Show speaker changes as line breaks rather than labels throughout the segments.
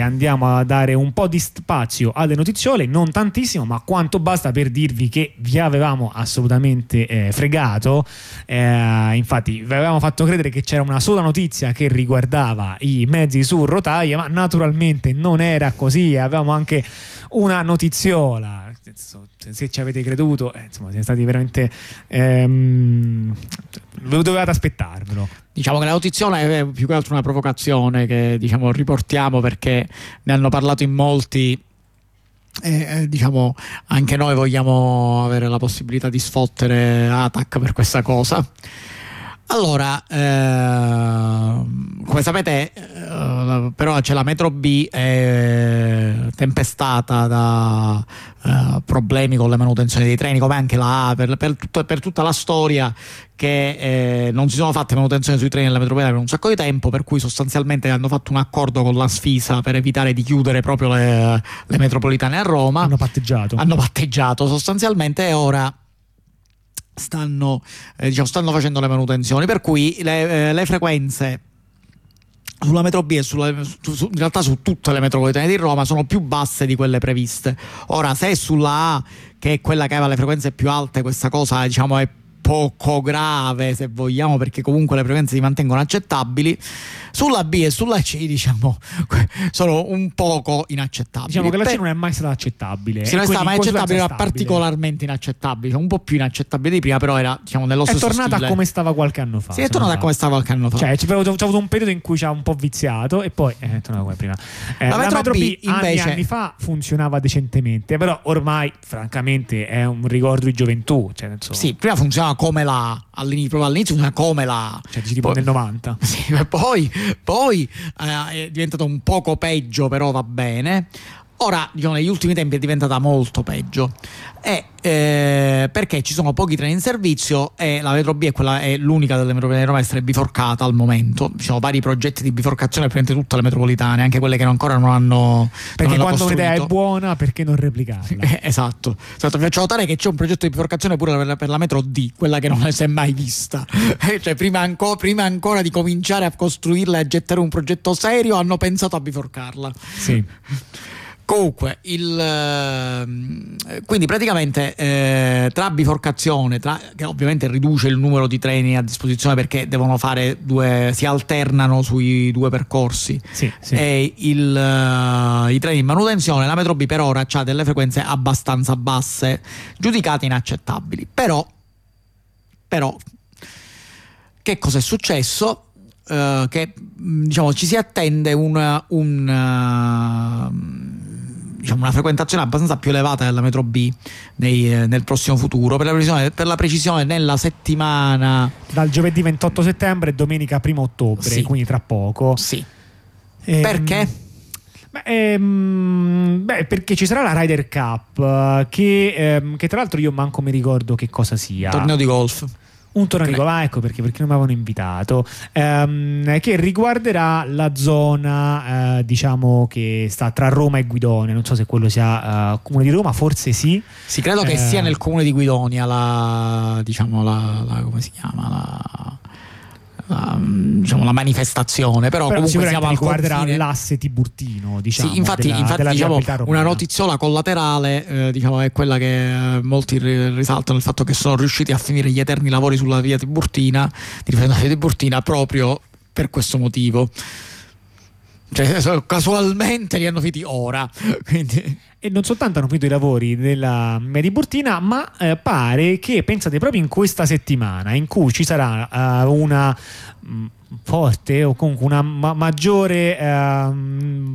Andiamo a dare un po' di spazio alle notiziole, non tantissimo, ma quanto basta per dirvi che vi avevamo assolutamente eh, fregato. Eh, infatti, vi avevamo fatto credere che c'era una sola notizia che riguardava i mezzi su rotaia, ma naturalmente non era così. Avevamo anche una notiziola. Se ci avete creduto, eh, insomma, siete stati veramente. Ehm, dovevate aspettarvelo.
Diciamo che la notiziola è più che altro una provocazione che diciamo, riportiamo perché ne hanno parlato in molti. E, diciamo anche noi vogliamo avere la possibilità di sfottere Atac per questa cosa. Allora, eh, come sapete, eh, però c'è la metro B è tempestata da eh, problemi con le manutenzioni dei treni, come anche la A, per, per, tutta, per tutta la storia che eh, non si sono fatte manutenzioni sui treni della metropolitana per un sacco di tempo, per cui sostanzialmente hanno fatto un accordo con la Sfisa per evitare di chiudere proprio le, le metropolitane a Roma.
Hanno patteggiato.
Hanno patteggiato sostanzialmente e ora stanno, eh, diciamo, stanno facendo le manutenzioni, per cui le, eh, le frequenze sulla metro B e sulla, su, in realtà su tutte le metropolitane di Roma sono più basse di quelle previste. Ora, se sulla A, che è quella che aveva le frequenze più alte, questa cosa diciamo è poco grave se vogliamo perché comunque le frequenze si mantengono accettabili. Sulla B e sulla C diciamo sono un poco inaccettabili.
Diciamo che la C non è mai stata accettabile
se non è stata mai accettabile era particolarmente inaccettabile un po' più inaccettabile di prima però era diciamo nello
è
stesso
è tornata
stile.
a come stava qualche anno fa
sì è tornata a come stava qualche anno fa.
Cioè c'è avuto un periodo in cui ci ha un po' viziato e poi è tornata come prima. Eh,
la,
la
metro,
metro
B,
B invece
anni,
anni fa funzionava decentemente però ormai francamente è un ricordo di gioventù cioè,
sì prima funzionava come la all'inizio, proprio all'inizio funziona come la
cioè tipo poi, nel 90
sì, poi, poi eh, è diventato un poco peggio però va bene Ora, diciamo, negli ultimi tempi è diventata molto peggio. E, eh, perché ci sono pochi treni in servizio e la metro B è, quella, è l'unica delle metropolitane di Roma a essere biforcata al momento. Ci sono vari progetti di biforcazione per tutte le metropolitane, anche quelle che ancora non hanno.
Perché
non
quando
un'idea
è buona, perché non replicarla?
esatto. esatto. Faccio notare che c'è un progetto di biforcazione pure per la, per la metro D, quella che non si è mai vista. cioè, prima, anco, prima ancora di cominciare a costruirla e a gettare un progetto serio, hanno pensato a biforcarla.
Sì.
Comunque, il, eh, quindi praticamente eh, tra biforcazione, tra, che ovviamente riduce il numero di treni a disposizione perché devono fare due, si alternano sui due percorsi,
sì, sì.
e il, uh, i treni in manutenzione, la metro B per ora ha delle frequenze abbastanza basse, giudicate inaccettabili. Però, però che cosa è successo? Uh, che diciamo ci si attende un, un uh, diciamo, una frequentazione abbastanza più elevata della metro B nei, eh, nel prossimo futuro. Per la, precisione, per la, precisione, nella settimana
dal giovedì 28 settembre e domenica 1 ottobre,
sì.
quindi tra poco.
Sì. Ehm, Perché?
Beh, ehm, beh, perché ci sarà la Ryder Cup, che, ehm, che, tra l'altro io manco mi ricordo che cosa sia.
Torneo di golf
un golf, ah, ecco perché, perché non mi avevano invitato, ehm, che riguarderà la zona eh, diciamo che sta tra Roma e Guidonia, non so se quello sia uh, comune di Roma, forse sì.
Sì, credo che eh, sia nel comune di Guidonia la, diciamo, la, la come si chiama, la la, diciamo, la manifestazione, però, però comunque siamo al
riguarderà l'asse tiburtino, diciamo.
Sì, infatti,
della,
infatti
della
diciamo, una notiziola collaterale eh, diciamo, è quella che eh, molti risaltano il fatto che sono riusciti a finire gli eterni lavori sulla via Tiburtina, di via Tiburtina proprio per questo motivo. Cioè, casualmente li hanno finiti ora. Quindi.
E non soltanto hanno finito i lavori della Mediburtina, ma eh, pare che pensate proprio in questa settimana in cui ci sarà uh, una forte o comunque una ma- maggiore uh,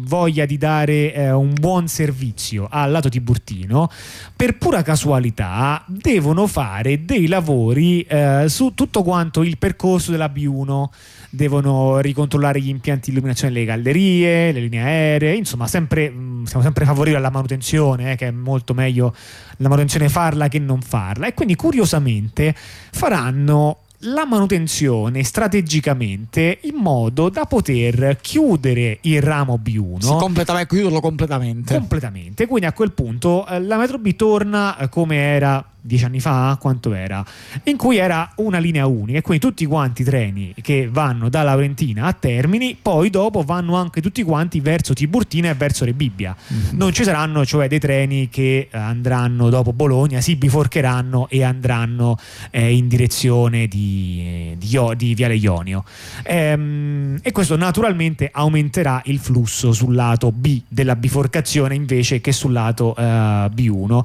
voglia di dare uh, un buon servizio al lato tiburtino, per pura casualità devono fare dei lavori uh, su tutto quanto il percorso della B1 devono ricontrollare gli impianti di illuminazione delle gallerie, le linee aeree, insomma sempre, mh, siamo sempre favoriti alla manutenzione, eh, che è molto meglio la manutenzione farla che non farla. E quindi curiosamente faranno la manutenzione strategicamente in modo da poter chiudere il ramo B1
sì, completamente, chiuderlo completamente.
Completamente. Quindi a quel punto eh, la metro B torna eh, come era dieci anni fa, quanto era, in cui era una linea unica e quindi tutti quanti i treni che vanno da Laurentina a Termini, poi dopo vanno anche tutti quanti verso Tiburtina e verso Rebibbia. Mm-hmm. Non ci saranno cioè dei treni che eh, andranno dopo Bologna, si biforcheranno e andranno eh, in direzione di, di, di Viale Ionio. Ehm, e questo naturalmente aumenterà il flusso sul lato B della biforcazione invece che sul lato eh, B1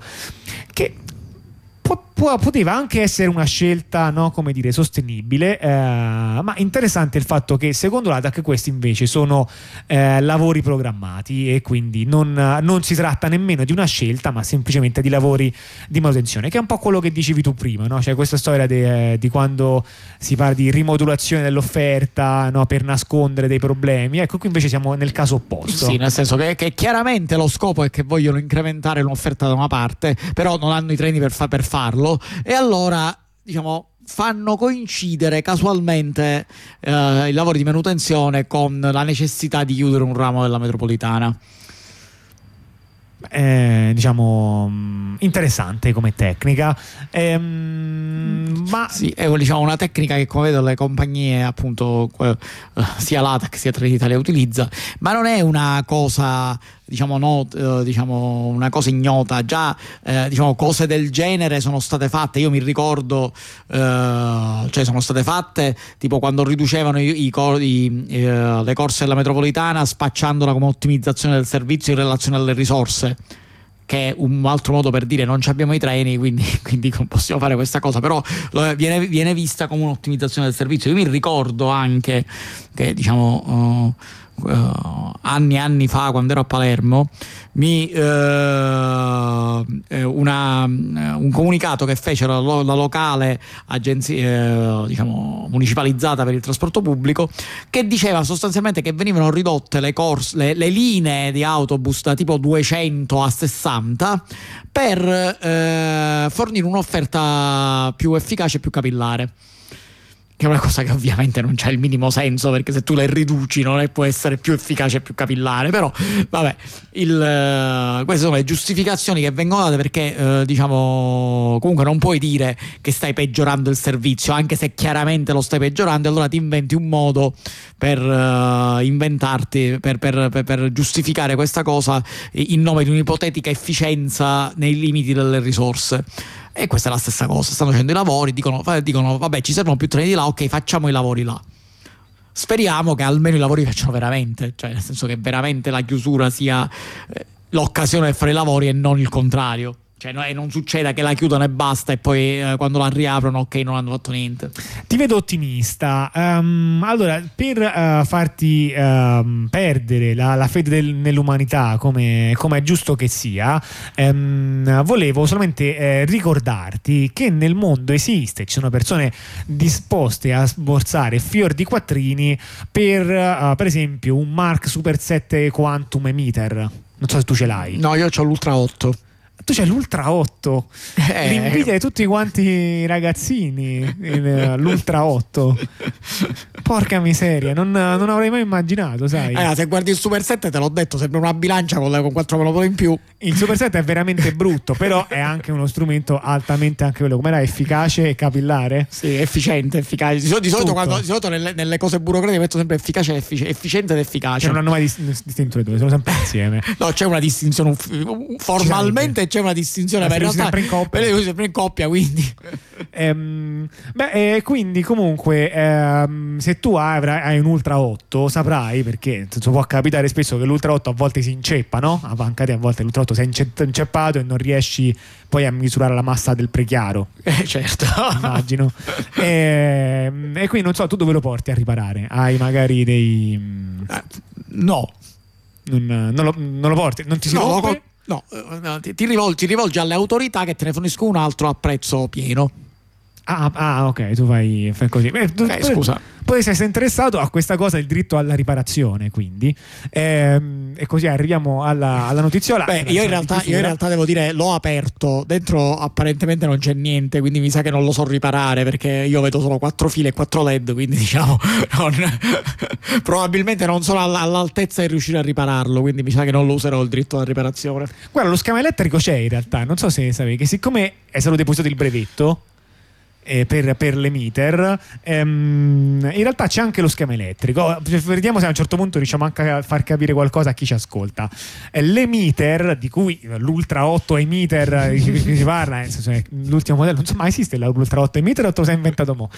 che ポッ può, poteva anche essere una scelta no, come dire, sostenibile, eh, ma interessante il fatto che secondo l'ATAC questi invece sono eh, lavori programmati e quindi non, non, si tratta nemmeno di una scelta, ma semplicemente di lavori di manutenzione, che è un po' quello che dicevi tu prima, no? cioè questa storia de, di quando si parla di rimodulazione dell'offerta no, per nascondere dei problemi, ecco qui invece siamo nel caso opposto.
Sì, nel senso che, che chiaramente lo scopo è che vogliono incrementare l'offerta da una parte, però non hanno i treni per, fa, per farlo farlo e allora diciamo fanno coincidere casualmente eh, i lavori di manutenzione con la necessità di chiudere un ramo della metropolitana.
Eh, diciamo mm, interessante come tecnica ehm, ma
sì, è diciamo, una tecnica che come vedo le compagnie appunto eh, sia l'ATAC sia Trenitalia utilizza ma non è una cosa diciamo, no, eh, diciamo una cosa ignota. Già eh, diciamo, cose del genere sono state fatte. Io mi ricordo eh, cioè sono state fatte tipo quando riducevano i, i, i, le corse della metropolitana spacciandola come ottimizzazione del servizio in relazione alle risorse che è un altro modo per dire non abbiamo i treni, quindi, quindi non possiamo fare questa cosa, però viene, viene, vista come un'ottimizzazione del servizio. Io mi ricordo anche che diciamo uh, uh, anni e anni fa quando ero a Palermo mi, uh, una, un comunicato che fece la, la locale agenzia diciamo, municipalizzata per il trasporto pubblico che diceva sostanzialmente che venivano ridotte le, corse, le, le linee di autobus da tipo 200 a 60 per fornire un'offerta più efficace e più capillare che è una cosa che ovviamente non c'ha il minimo senso perché se tu le riduci non è, può essere più efficace e più capillare però vabbè il, uh, queste sono le giustificazioni che vengono date perché uh, diciamo comunque non puoi dire che stai peggiorando il servizio anche se chiaramente lo stai peggiorando allora ti inventi un modo per uh, inventarti per, per, per, per giustificare questa cosa in nome di un'ipotetica efficienza nei limiti delle risorse e questa è la stessa cosa, stanno facendo i lavori, dicono, dicono vabbè ci servono più treni di là, ok facciamo i lavori là. Speriamo che almeno i lavori facciano veramente, cioè nel senso che veramente la chiusura sia eh, l'occasione per fare i lavori e non il contrario. Cioè, no, non succeda che la chiudono e basta, e poi eh, quando la riaprono, ok, non hanno fatto niente.
Ti vedo ottimista. Um, allora, per uh, farti uh, perdere la, la fede del, nell'umanità, come, come, è giusto che sia, um, volevo solamente eh, ricordarti che nel mondo esiste, ci sono persone disposte a sborsare fior di quattrini per, uh, per esempio, un Mark Super 7 Quantum Emitter. Non so se tu ce l'hai.
No, io ho l'Ultra 8
tu c'hai l'Ultra 8 eh. l'invidia di tutti quanti i ragazzini l'Ultra 8 porca miseria non, non, avrei mai immaginato sai.
Eh, se guardi il Super 7 te l'ho detto sembra una bilancia con, con 4 monopoli in più.
Il Super 7 è veramente brutto però è anche uno strumento altamente anche quello. Come era efficace e capillare?
Sì efficiente efficace. Di, solito, di solito, quando, di solito nelle, nelle, cose burocratiche metto sempre efficace effic- efficiente ed efficace.
C'è una nuova distinzione due sono sempre insieme.
No c'è una distinzione formalmente c'è una distinzione, ma in realtà
sempre in coppia.
Lui sempre in coppia, quindi.
ehm, beh, eh, quindi comunque ehm, se tu avrai, hai un Ultra 8 saprai perché senso, può capitare spesso che l'Ultra 8 a volte si inceppa, no? A Pancate a volte l'Ultra 8 si è inceppato e non riesci poi a misurare la massa del prechiaro.
Eh, certo.
Immagino. e, ehm, e quindi non so, tu dove lo porti a riparare? Hai magari dei...
Eh, no.
Non, non, lo, non, lo, porti? Non ti si no, rompe?
No, eh, ti, rivolgi, ti rivolgi alle autorità che te ne forniscono un altro a prezzo pieno.
Ah, ah, ok, tu fai, fai così.
Eh, tu, eh, scusa.
Poi se sei interessato a questa cosa, il diritto alla riparazione, quindi. Ehm, e così arriviamo alla, alla notiziola.
Beh, io in, realtà, io in, realtà, devo dire, l'ho aperto, dentro apparentemente non c'è niente, quindi mi sa che non lo so riparare perché io vedo solo quattro file e quattro LED, quindi diciamo, non, probabilmente non sono all'altezza di riuscire a ripararlo, quindi mi sa che non lo userò il diritto alla riparazione.
Guarda, lo schema elettrico c'è in realtà, non so se sapevi che siccome è stato depositato il brevetto, eh, per, per, le meter. Ehm, in realtà c'è anche lo schema elettrico. Vediamo se a un certo punto riusciamo anche a far capire qualcosa a chi ci ascolta. Eh, le meter, di cui l'Ultra 8 emitter cui si parla, senso, l'ultimo modello, non so, ma esiste l'Ultra 8 emitter o te lo sei inventato mo?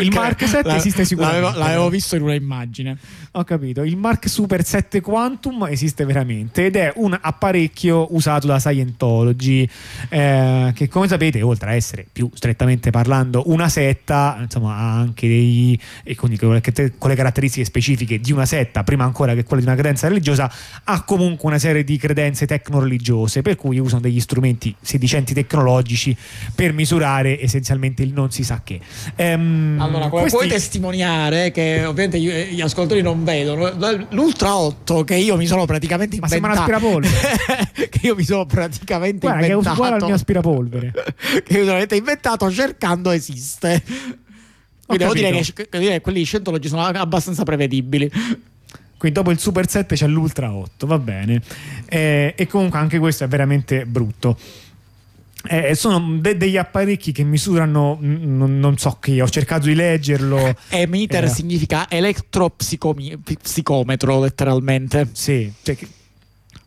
Il Mark 7 la, esiste sicuramente.
L'avevo, l'avevo visto in una immagine.
Ho capito. Il Mark Super 7 Quantum esiste veramente ed è un apparecchio usato da Scientology eh, che come sapete, oltre a essere più strettamente parlando essendo una setta, insomma, ha anche dei, e quindi con le caratteristiche specifiche di una setta, prima ancora che quella di una credenza religiosa, ha comunque una serie di credenze tecno-religiose, per cui usano degli strumenti sedicenti tecnologici per misurare essenzialmente il non si sa che.
Ehm, allora, come questi... puoi testimoniare, che ovviamente gli ascoltatori non vedono, l'Ultra 8 che io mi sono praticamente inventato.
Ma sembra un aspirapolvere.
che io mi sono praticamente
Guarda,
inventato.
che è uguale al mio aspirapolvere.
che io mi sono inventato cercando esiste. Quindi devo dire che, che quelli scientologi sono abbastanza prevedibili.
Quindi dopo il Super 7 c'è l'Ultra 8, va bene. Eh, e comunque anche questo è veramente brutto. Eh, sono de- degli apparecchi che misurano, n- non so che, ho cercato di leggerlo.
Emitter eh. significa elettropsicometro, letteralmente.
Sì, cioè
che...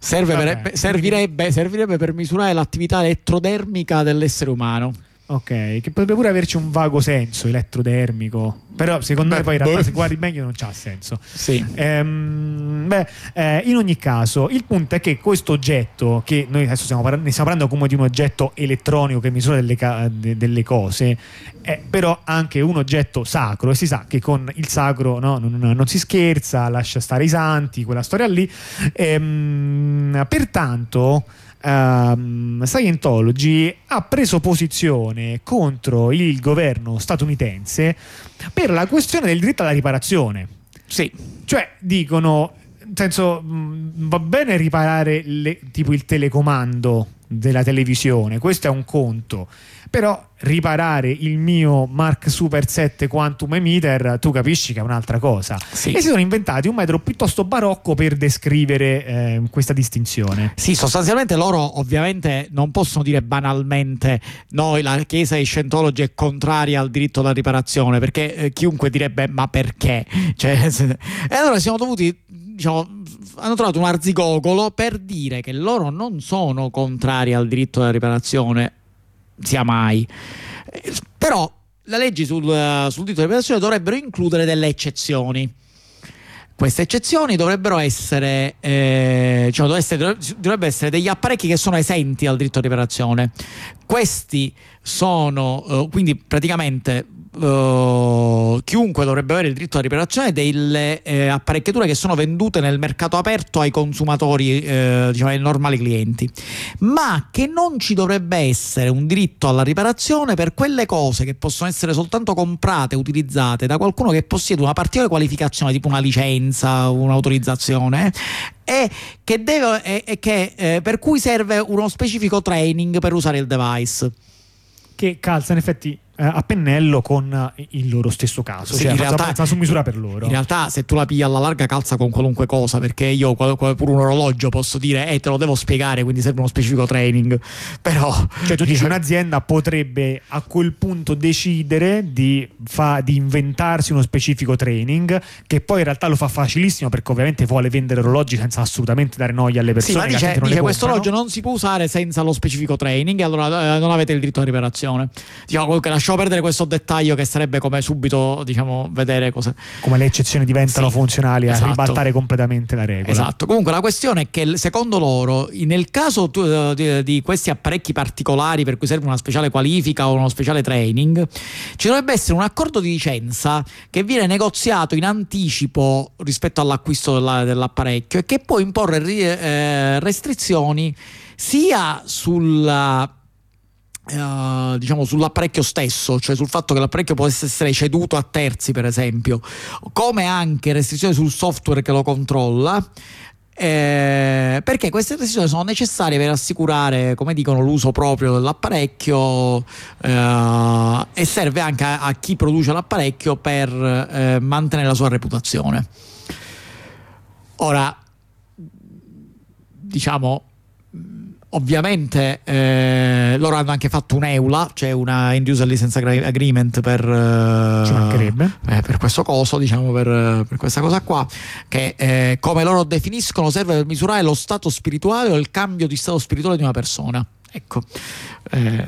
Vabbè, servirebbe, servirebbe per misurare l'attività elettrodermica dell'essere umano.
Ok, che potrebbe pure averci un vago senso elettrodermico, però secondo beh, me poi in realtà beh. se guardi meglio non c'ha senso.
Sì.
Ehm, beh, eh, in ogni caso, il punto è che questo oggetto, che noi adesso stiamo parlando, ne stiamo parlando come di un oggetto elettronico che misura delle, de, delle cose, è però anche un oggetto sacro e si sa che con il sacro no, non, non, si scherza, lascia stare i santi, quella storia lì. Ehm, pertanto um, Scientology ha preso posizione contro il governo statunitense per la questione del diritto alla riparazione.
Sì.
Cioè dicono, nel senso, va bene riparare le, tipo il telecomando della televisione, questo è un conto però riparare il mio Mark Super 7 Quantum Emitter tu capisci che è un'altra cosa. Sì. e si sono inventati un metro piuttosto barocco per descrivere eh, questa distinzione.
Sì sostanzialmente loro ovviamente non possono dire banalmente noi la chiesa di Scientology è contraria al diritto alla riparazione perché eh, chiunque direbbe ma perché? Cioè, e allora siamo dovuti diciamo hanno trovato un arzigogolo per dire che loro non sono contrari al diritto alla riparazione sia mai. Però le leggi sul, sul diritto di reputazione dovrebbero includere delle eccezioni. Queste eccezioni dovrebbero essere, eh, cioè dovrebbero essere degli apparecchi che sono esenti dal diritto di riparazione. Questi sono eh, quindi praticamente uh, chiunque dovrebbe avere il diritto alla riparazione delle eh, apparecchiature che sono vendute nel mercato aperto ai consumatori, eh, diciamo ai normali clienti, ma che non ci dovrebbe essere un diritto alla riparazione per quelle cose che possono essere soltanto comprate, utilizzate da qualcuno che possiede una particolare qualificazione, tipo una licenza, un'autorizzazione, e che deve, e, e che, eh, per cui serve uno specifico training per usare il device.
Che calza in effetti eh, a pennello con il loro stesso caso, sì, cioè in realtà, su misura per loro.
In realtà, se tu la pigli alla larga, calza con qualunque cosa. Perché io, pure un orologio, posso dire, eh, te lo devo spiegare, quindi serve uno specifico training. Però,
cioè, tu dici, un'azienda potrebbe a quel punto decidere di, fa, di, inventarsi uno specifico training, che poi in realtà lo fa facilissimo perché ovviamente vuole vendere orologi senza assolutamente dare noia alle persone.
Sì, ma dice, dice questo orologio non si può usare senza lo specifico training, e allora eh, non avete il diritto alla riparazione. Diciamo comunque la lasciamo perdere questo dettaglio che sarebbe come subito diciamo vedere cosa
come le eccezioni diventano sì, funzionali esatto. a ribaltare completamente la regola
esatto comunque la questione è che secondo loro nel caso di, di questi apparecchi particolari per cui serve una speciale qualifica o uno speciale training ci dovrebbe essere un accordo di licenza che viene negoziato in anticipo rispetto all'acquisto della, dell'apparecchio e che può imporre eh, restrizioni sia sulla Uh, diciamo sull'apparecchio stesso, cioè sul fatto che l'apparecchio può essere ceduto a terzi, per esempio, come anche restrizioni sul software che lo controlla. Eh, perché queste restrizioni sono necessarie per assicurare, come dicono, l'uso proprio dell'apparecchio eh, e serve anche a, a, chi produce l'apparecchio per eh, mantenere la sua reputazione. Ora, diciamo, Ovviamente eh, loro hanno anche fatto un EULA, cioè una End User License Agreement per,
eh,
eh, per questo coso, diciamo per, per, questa cosa qua, che eh, come loro definiscono serve per misurare lo stato spirituale o il cambio di stato spirituale di una persona. Ecco.
Eh,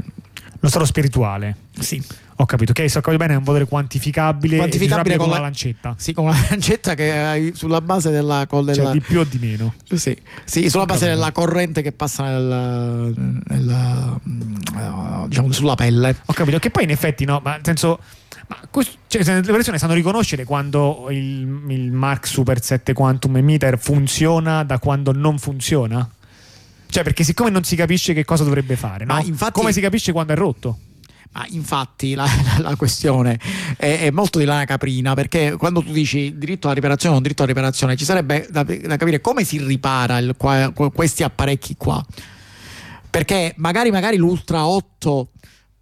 lo stato spirituale.
Sì.
Ho capito, ok, se ho capito bene è un valore quantificabile,
quantificabile
con,
la,
la lancetta.
Sì, con la lancetta che hai sulla base della,
cioè, della... di più o di meno.
Sì, sì sulla base della corrente che passa nella, nella, uh, diciamo sulla pelle.
Ho capito, che poi in effetti no, ma nel senso... Ma questo, cioè, le persone sanno riconoscere quando il, il Mark Super 7 Quantum Emitter funziona da quando non funziona? Cioè, perché siccome non si capisce che cosa dovrebbe fare, no? infatti, come si capisce quando è rotto?
Ma infatti la, la, la questione è, è, molto di lana caprina perché quando tu dici diritto alla riparazione o non diritto alla riparazione ci sarebbe da, da capire come si ripara il, qua, questi apparecchi qua. Perché magari, magari l'Ultra 8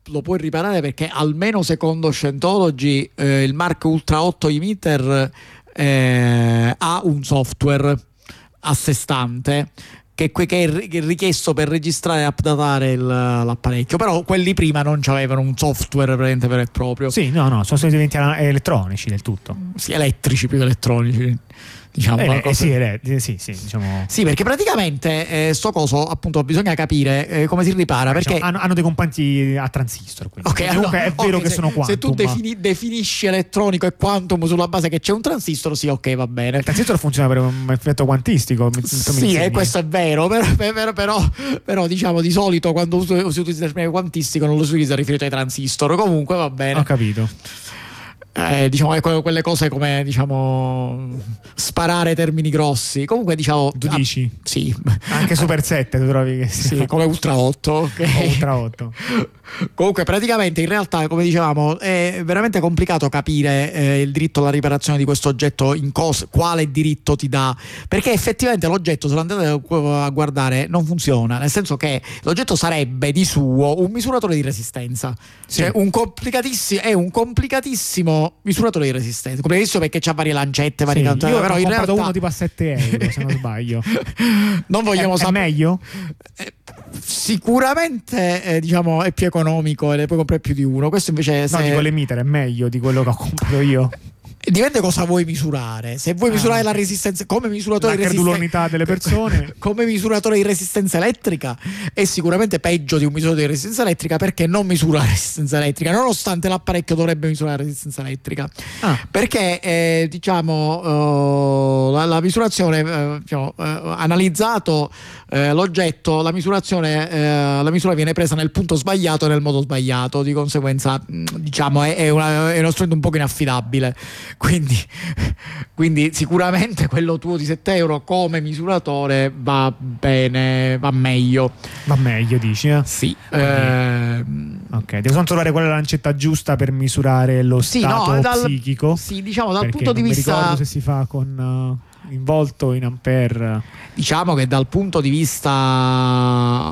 lo puoi riparare perché almeno secondo Scientology eh, il Mark Ultra 8 emitter eh, ha un software a sé stante che, che, è richiesto per registrare e updatare il, l'apparecchio. Però quelli prima non avevano un software vero e proprio.
Sì, no, no, sono stati elettronici del tutto.
Sì, elettrici più che elettronici diciamo
eh, eh, sì, eh, sì, sì, diciamo...
sì, perché praticamente eh, sto coso appunto bisogna capire eh, come si ripara perché
diciamo, hanno, hanno, dei componenti a transistor quindi.
okay, allora,
è vero
okay,
che
se,
sono quantum
se tu defini, definisci elettronico e quantum sulla base che c'è un transistor sì ok va bene.
Il transistor funziona per un effetto quantistico
sì e questo è vero però, però, però, però, diciamo di solito quando si utilizza il termine quantistico non lo si utilizza riferito ai transistor. Comunque va bene.
Ho capito
eh, diciamo, quelle cose come diciamo, sparare termini grossi. Comunque, diciamo.
Tu ah, dici?
Sì.
Anche Super 7 tu trovi che.
Sì, come Ultra 8. Okay.
Ultra 8.
Comunque, praticamente, in realtà, come dicevamo, è veramente complicato capire eh, il diritto alla riparazione di questo oggetto, in cos- quale diritto ti dà. Perché effettivamente l'oggetto, se lo andate a guardare, non funziona. Nel senso che l'oggetto sarebbe di suo un misuratore di resistenza. Sì. Cioè, un complicatissimo, è un complicatissimo misuratore di resistenza. Completissimo perché c'ha varie lancette, varie
sì,
cantate.
Io
però
in realtà uno tipo a 7 euro, se non sbaglio.
non vogliamo sapere.
Meglio?
Eh, sicuramente eh, diciamo è più economico e ne puoi comprare più di uno. Questo invece
no,
se...
dico l'emitter è meglio di quello che ho comprato io.
Dipende cosa vuoi misurare. Se vuoi ah, misurare la resistenza come misuratore
di resistenza delle persone,
come misuratore di resistenza elettrica, è sicuramente peggio di un misuratore di resistenza elettrica perché non misura la resistenza elettrica, nonostante l'apparecchio dovrebbe misurare la resistenza elettrica. Ah. Perché eh, diciamo uh, la, la, misurazione, uh, diciamo, uh, analizzato l'oggetto, la misurazione, la misura viene presa nel punto sbagliato e nel modo sbagliato, di conseguenza mm, diciamo è, è, una, è uno strumento un po' inaffidabile. Quindi, quindi, sicuramente quello tuo di 7 euro come misuratore va bene, va meglio.
Va meglio, dici? Eh?
Sì.
Eh, ok, devo solo trovare quella lancetta giusta per misurare lo sì, stato no, dal,
psichico. Sì, diciamo dal punto di vista.
Non ricordo se si fa con. Uh in volto in ampere
diciamo che dal punto di vista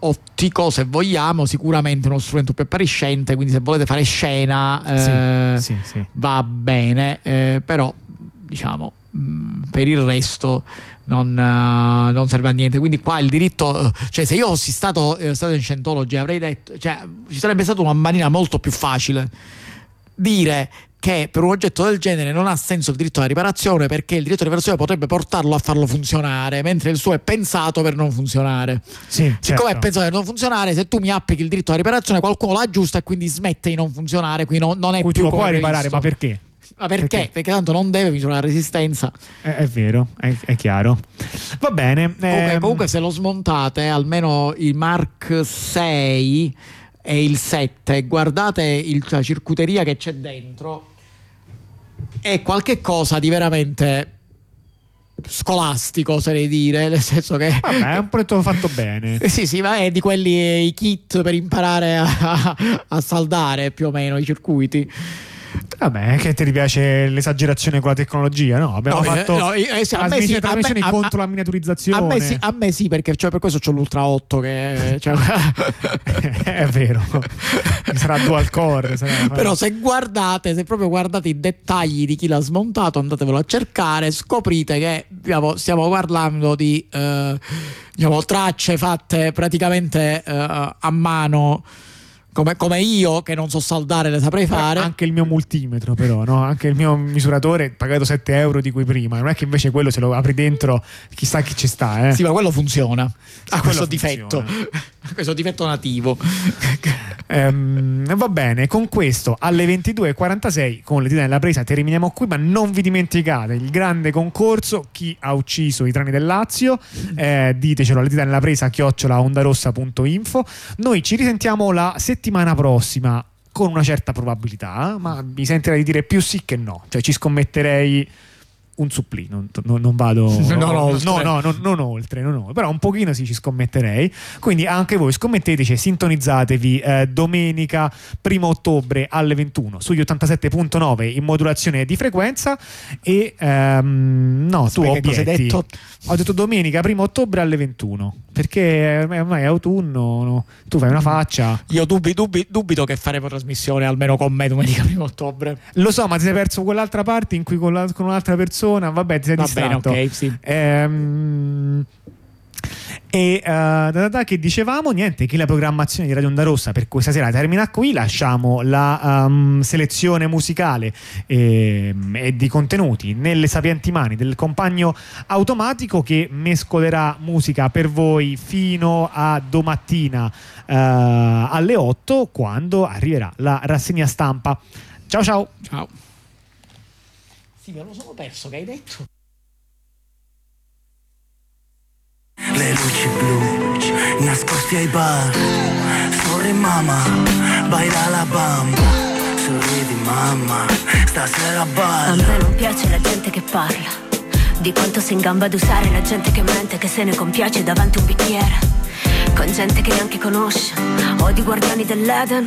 ottico se vogliamo sicuramente uno strumento più appariscente quindi se volete fare scena eh, sì, sì, sì. va bene eh, però diciamo mh, mm, per il resto non, uh, non, serve a niente quindi qua il diritto cioè se io fossi stato, eh, stato in Scientology avrei detto cioè ci sarebbe stata una manina molto più facile dire che per un oggetto del genere non ha senso il diritto alla riparazione perché il diritto alla riparazione potrebbe portarlo a farlo funzionare, mentre il suo è pensato per non funzionare.
Sì,
Siccome certo. è pensato per non funzionare, se tu mi applichi il diritto alla riparazione, qualcuno lo aggiusta e quindi smette di non funzionare, quindi non, non è
Cui
più
tu lo puoi riparare, ma perché?
Ma perché? perché? perché? tanto non deve misurare la resistenza.
È, è vero, è, è, chiaro. Va bene.
Comunque, ehm... comunque, se lo smontate, almeno il Mark 6 e il 7, guardate il, la circuiteria che c'è dentro, è qualche cosa di veramente scolastico, oserei dire, nel senso che...
Vabbè, è un progetto fatto bene.
sì, sì, ma è di quelli i kit per imparare a, a saldare più o meno i circuiti.
Vabbè, che ti piace l'esagerazione con la tecnologia? No, abbiamo no, fatto no, eh, sì, a me sì, a contro a, la miniaturizzazione.
A me sì, a me sì perché cioè, per questo c'ho l'Ultra 8 che cioè...
è vero. sarà dual core. Sarà...
Però se guardate, se proprio guardate i dettagli di chi l'ha smontato, andatevelo a cercare, scoprite che diciamo, stiamo parlando di eh, diciamo, tracce fatte praticamente eh, a mano come, come, io che non so saldare le saprei fare.
Anche il mio multimetro, però, no? anche il mio misuratore pagato 7 euro di cui prima. Non è che invece quello se lo apri dentro, chissà chi ci sta. Eh?
Sì, ma quello funziona. Ha questo difetto. questo difetto nativo.
ehm, va bene, con questo alle 22.46 con le dita nella presa terminiamo qui, ma non vi dimenticate il grande concorso chi ha ucciso i trani del Lazio. Eh, ditecelo alle dita nella presa chiocciola ondarossa.info. Noi ci risentiamo la settimana settimana prossima con una certa probabilità, ma mi sentirei di dire più sì che no. Cioè ci scommetterei un supplì, non, non, non vado
non oltre.
No, no, no, non oltre, non oltre, però un pochino sì ci scommetterei. Quindi anche voi scommetteteci, sintonizzatevi eh, domenica 1 ottobre alle 21 sugli 87.9 in modulazione di frequenza e ehm, no, Aspetta, tu obietti. Detto? Ho detto domenica 1 ottobre alle 21 perché ormai è autunno, no? tu fai una faccia.
Io dubbi, dubbi, dubito che faremo trasmissione almeno con me domenica 1 ottobre.
Lo so, ma ti sei perso quell'altra parte in cui con, la, con un'altra persona vabbè, ti sei Va distratto.
Bene, ok, sì.
Ehm, e uh, da, da, che dicevamo, niente, che la programmazione di Radio Onda Rossa per questa sera termina qui. Lasciamo la um, selezione musicale e, ehm, e, di contenuti nelle sapienti mani del compagno automatico che mescolerà musica per voi fino a domattina uh, alle 8 quando arriverà la rassegna stampa. Ciao ciao.
Ciao. Sì, me lo sono perso, che hai detto? Le luci blu, nascosti ai bar. Sorri mamma, baila la bamba. Sorridi mamma, stasera balla. A me non piace la gente che parla. Di quanto sei in gamba ad usare la gente che mente, che se ne compiace davanti un bicchiere. Con gente che neanche conosce, o di guardiani dell'Eden